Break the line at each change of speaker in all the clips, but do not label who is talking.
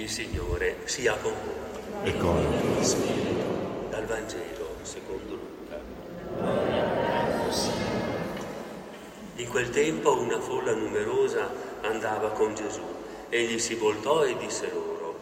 Il Signore sia con voi.
E con il Spirito.
Dal Vangelo secondo Luca. In quel tempo una folla numerosa andava con Gesù. Egli si voltò e disse loro,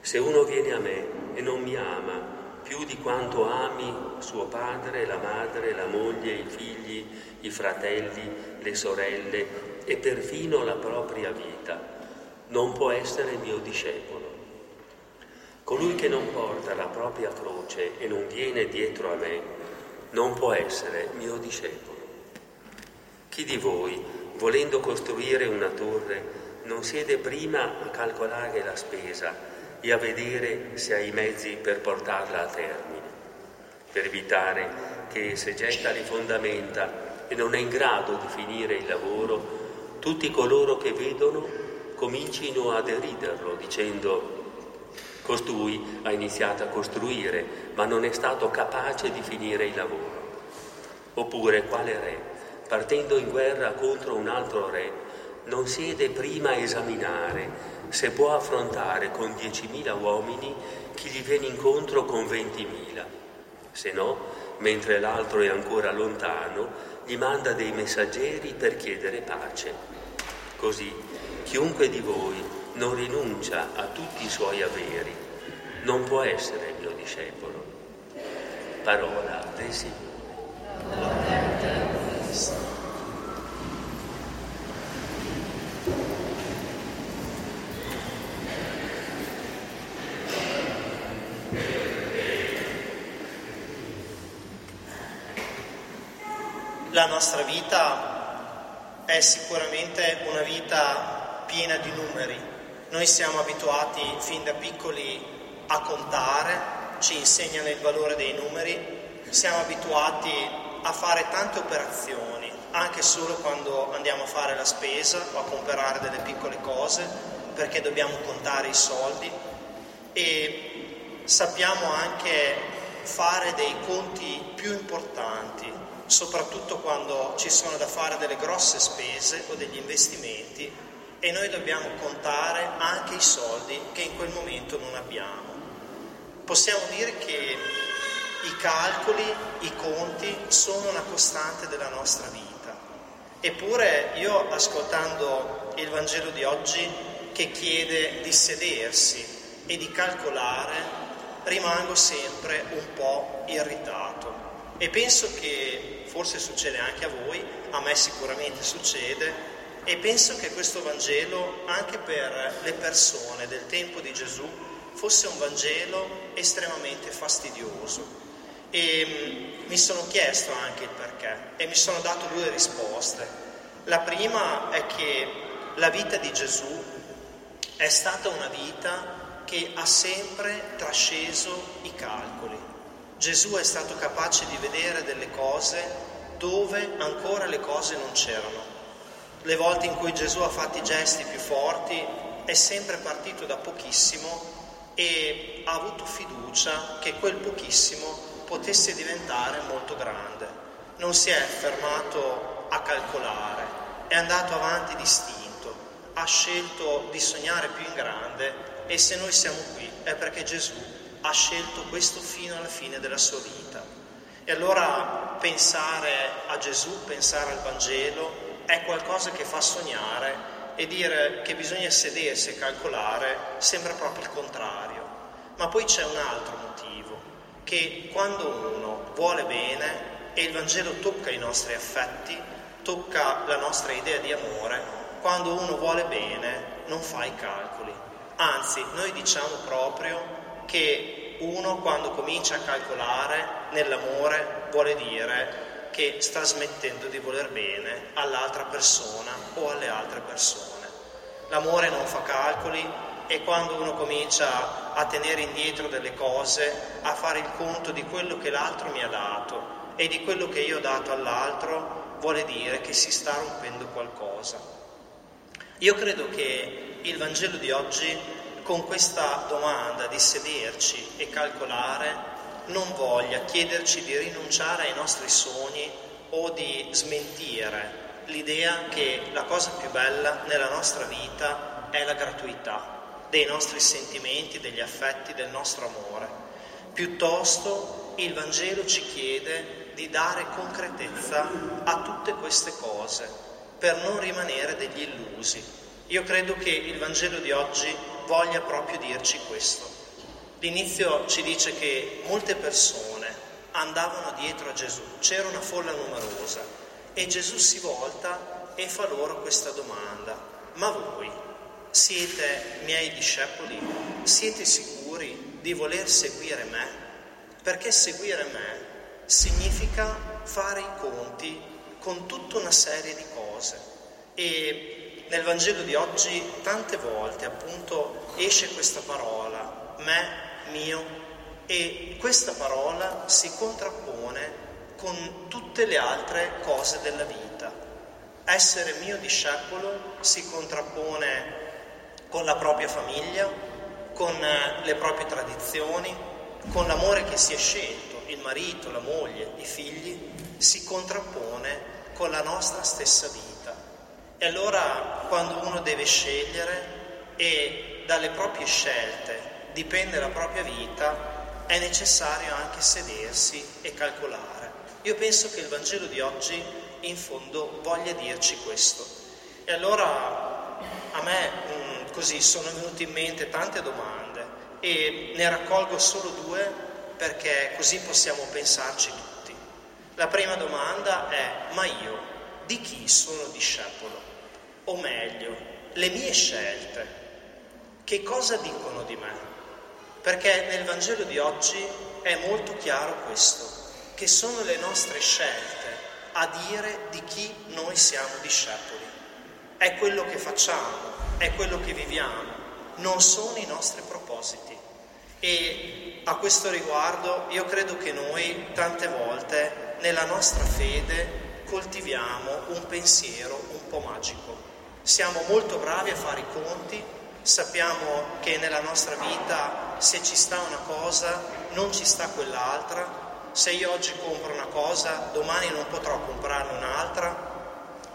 se uno viene a me e non mi ama più di quanto ami suo padre, la madre, la moglie, i figli, i fratelli, le sorelle e perfino la propria vita, non può essere mio discepolo. Colui che non porta la propria croce e non viene dietro a me, non può essere mio discepolo. Chi di voi, volendo costruire una torre, non siede prima a calcolare la spesa e a vedere se ha i mezzi per portarla a termine, per evitare che se getta le fondamenta e non è in grado di finire il lavoro, tutti coloro che vedono comincino a deriderlo dicendo costui ha iniziato a costruire ma non è stato capace di finire il lavoro. Oppure quale re, partendo in guerra contro un altro re, non siede prima a esaminare se può affrontare con 10.000 uomini chi gli viene incontro con 20.000. Se no, mentre l'altro è ancora lontano, gli manda dei messaggeri per chiedere pace. Così Chiunque di voi non rinuncia a tutti i suoi averi non può essere mio discepolo. Parola del Signore.
La nostra vita è sicuramente una vita piena di numeri. Noi siamo abituati fin da piccoli a contare, ci insegnano il valore dei numeri, siamo abituati a fare tante operazioni, anche solo quando andiamo a fare la spesa o a comprare delle piccole cose, perché dobbiamo contare i soldi e sappiamo anche fare dei conti più importanti, soprattutto quando ci sono da fare delle grosse spese o degli investimenti e noi dobbiamo contare anche i soldi che in quel momento non abbiamo. Possiamo dire che i calcoli, i conti sono una costante della nostra vita. Eppure io ascoltando il Vangelo di oggi che chiede di sedersi e di calcolare, rimango sempre un po' irritato. E penso che forse succede anche a voi, a me sicuramente succede, e penso che questo Vangelo, anche per le persone del tempo di Gesù, fosse un Vangelo estremamente fastidioso. E mm, mi sono chiesto anche il perché e mi sono dato due risposte. La prima è che la vita di Gesù è stata una vita che ha sempre trasceso i calcoli. Gesù è stato capace di vedere delle cose dove ancora le cose non c'erano le volte in cui Gesù ha fatto i gesti più forti è sempre partito da pochissimo e ha avuto fiducia che quel pochissimo potesse diventare molto grande. Non si è fermato a calcolare, è andato avanti distinto, ha scelto di sognare più in grande e se noi siamo qui è perché Gesù ha scelto questo fino alla fine della sua vita. E allora pensare a Gesù, pensare al Vangelo, è qualcosa che fa sognare e dire che bisogna sedersi e calcolare sembra proprio il contrario. Ma poi c'è un altro motivo, che quando uno vuole bene e il Vangelo tocca i nostri affetti, tocca la nostra idea di amore, quando uno vuole bene non fa i calcoli. Anzi, noi diciamo proprio che uno quando comincia a calcolare nell'amore vuole dire che sta smettendo di voler bene all'altra persona o alle altre persone. L'amore non fa calcoli e quando uno comincia a tenere indietro delle cose, a fare il conto di quello che l'altro mi ha dato e di quello che io ho dato all'altro, vuole dire che si sta rompendo qualcosa. Io credo che il Vangelo di oggi, con questa domanda di sederci e calcolare, non voglia chiederci di rinunciare ai nostri sogni o di smentire l'idea che la cosa più bella nella nostra vita è la gratuità, dei nostri sentimenti, degli affetti, del nostro amore. Piuttosto il Vangelo ci chiede di dare concretezza a tutte queste cose per non rimanere degli illusi. Io credo che il Vangelo di oggi voglia proprio dirci questo. L'inizio ci dice che molte persone andavano dietro a Gesù, c'era una folla numerosa e Gesù si volta e fa loro questa domanda, ma voi siete miei discepoli? Siete sicuri di voler seguire me? Perché seguire me significa fare i conti con tutta una serie di cose e nel Vangelo di oggi tante volte appunto esce questa parola, me, mio, e questa parola si contrappone con tutte le altre cose della vita. Essere mio discepolo si contrappone con la propria famiglia, con eh, le proprie tradizioni, con l'amore che si è scelto, il marito, la moglie, i figli, si contrappone con la nostra stessa vita. E allora quando uno deve scegliere e dalle proprie scelte dipende la propria vita, è necessario anche sedersi e calcolare. Io penso che il Vangelo di oggi in fondo voglia dirci questo. E allora a me mm, così sono venute in mente tante domande e ne raccolgo solo due perché così possiamo pensarci tutti. La prima domanda è, ma io di chi sono discepolo? O meglio, le mie scelte, che cosa dicono di me? Perché nel Vangelo di oggi è molto chiaro questo che sono le nostre scelte a dire di chi noi siamo discepoli. È quello che facciamo, è quello che viviamo, non sono i nostri propositi. E a questo riguardo io credo che noi tante volte nella nostra fede coltiviamo un pensiero un po' magico. Siamo molto bravi a fare i conti, sappiamo che nella nostra vita se ci sta una cosa non ci sta quell'altra, se io oggi compro una cosa, domani non potrò comprarne un'altra,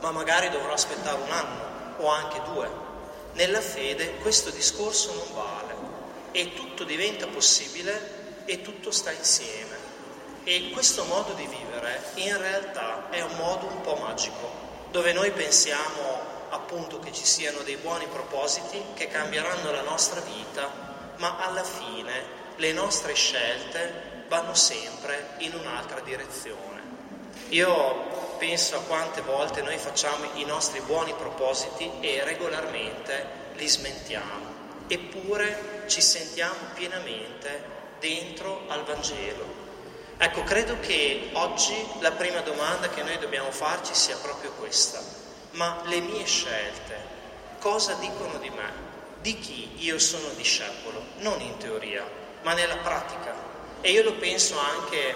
ma magari dovrò aspettare un anno o anche due. Nella fede questo discorso non vale e tutto diventa possibile e tutto sta insieme. E questo modo di vivere in realtà è un modo un po' magico, dove noi pensiamo appunto che ci siano dei buoni propositi che cambieranno la nostra vita, ma alla fine le nostre scelte vanno sempre in un'altra direzione. Io penso a quante volte noi facciamo i nostri buoni propositi e regolarmente li smentiamo, eppure ci sentiamo pienamente dentro al Vangelo. Ecco, credo che oggi la prima domanda che noi dobbiamo farci sia proprio questa. Ma le mie scelte cosa dicono di me? Di chi io sono discepolo? Non in teoria, ma nella pratica. E io lo penso anche,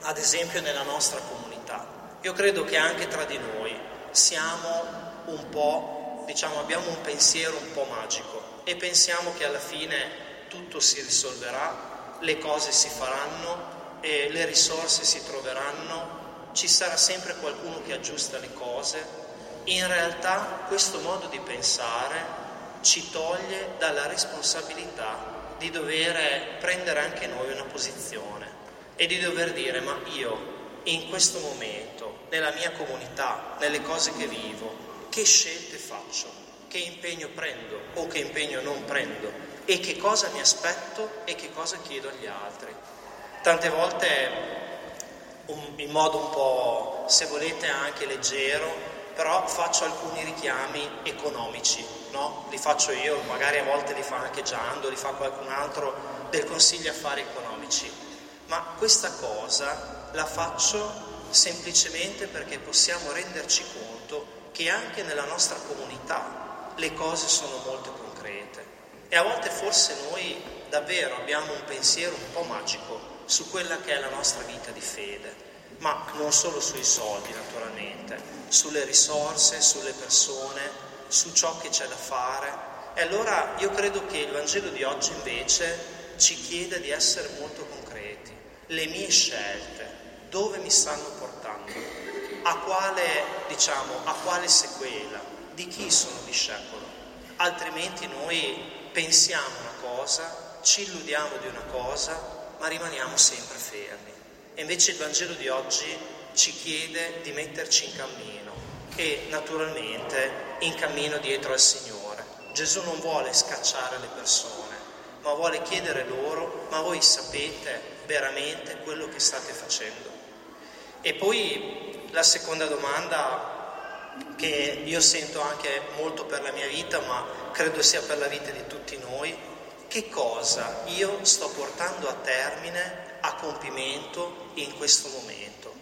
ad esempio, nella nostra comunità. Io credo che anche tra di noi siamo un po', diciamo, abbiamo un pensiero un po' magico e pensiamo che alla fine tutto si risolverà, le cose si faranno, le risorse si troveranno, ci sarà sempre qualcuno che aggiusta le cose. In realtà questo modo di pensare ci toglie dalla responsabilità di dover prendere anche noi una posizione e di dover dire ma io in questo momento, nella mia comunità, nelle cose che vivo, che scelte faccio, che impegno prendo o che impegno non prendo e che cosa mi aspetto e che cosa chiedo agli altri. Tante volte un, in modo un po', se volete, anche leggero, però faccio alcuni richiami economici, no? li faccio io, magari a volte li fa anche Giando, li fa qualcun altro del Consiglio Affari Economici, ma questa cosa la faccio semplicemente perché possiamo renderci conto che anche nella nostra comunità le cose sono molto concrete. E a volte forse noi davvero abbiamo un pensiero un po' magico su quella che è la nostra vita di fede ma non solo sui soldi naturalmente, sulle risorse, sulle persone, su ciò che c'è da fare. E allora io credo che il Vangelo di oggi invece ci chiede di essere molto concreti. Le mie scelte, dove mi stanno portando? A quale, diciamo, a quale sequela? Di chi sono discepolo? Altrimenti noi pensiamo una cosa, ci illudiamo di una cosa, ma rimaniamo sempre fermi. E invece il Vangelo di oggi ci chiede di metterci in cammino e naturalmente in cammino dietro al Signore. Gesù non vuole scacciare le persone, ma vuole chiedere loro, ma voi sapete veramente quello che state facendo? E poi la seconda domanda che io sento anche molto per la mia vita, ma credo sia per la vita di tutti noi, che cosa io sto portando a termine, a compimento in questo momento.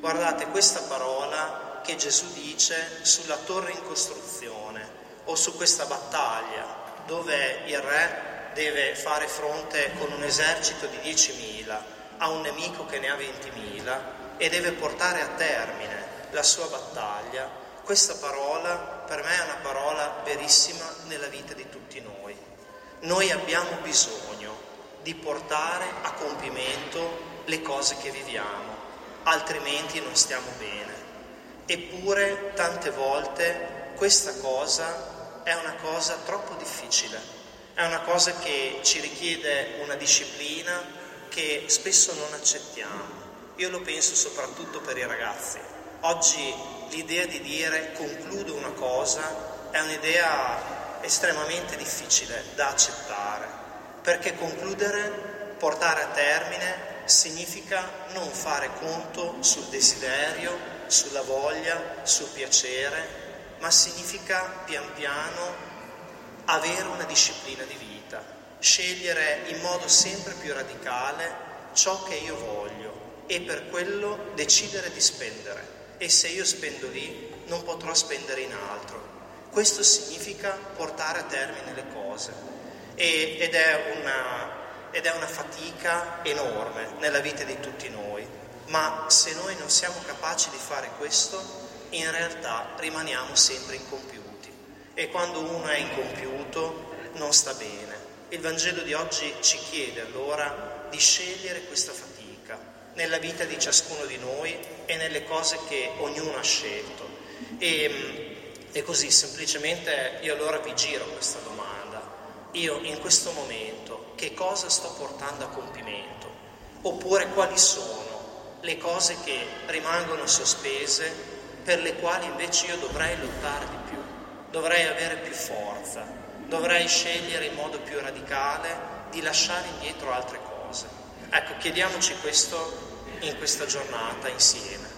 Guardate questa parola che Gesù dice sulla torre in costruzione o su questa battaglia dove il re deve fare fronte con un esercito di 10.000 a un nemico che ne ha 20.000 e deve portare a termine la sua battaglia questa parola per me è una parola verissima nella vita di tutti noi. Noi abbiamo bisogno di portare a compimento le cose che viviamo, altrimenti non stiamo bene. Eppure tante volte questa cosa è una cosa troppo difficile, è una cosa che ci richiede una disciplina che spesso non accettiamo. Io lo penso soprattutto per i ragazzi. Oggi l'idea di dire concludo una cosa è un'idea estremamente difficile da accettare, perché concludere, portare a termine, significa non fare conto sul desiderio, sulla voglia, sul piacere, ma significa pian piano avere una disciplina di vita, scegliere in modo sempre più radicale ciò che io voglio e per quello decidere di spendere e se io spendo lì non potrò spendere in altro. Questo significa portare a termine le cose e, ed, è una, ed è una fatica enorme nella vita di tutti noi, ma se noi non siamo capaci di fare questo, in realtà rimaniamo sempre incompiuti e quando uno è incompiuto non sta bene. Il Vangelo di oggi ci chiede allora di scegliere questa fatica nella vita di ciascuno di noi e nelle cose che ognuno ha scelto. E, e così semplicemente io allora vi giro questa domanda. Io in questo momento che cosa sto portando a compimento? Oppure quali sono le cose che rimangono sospese per le quali invece io dovrei lottare di più, dovrei avere più forza, dovrei scegliere in modo più radicale di lasciare indietro altre cose. Ecco, chiediamoci questo in questa giornata insieme.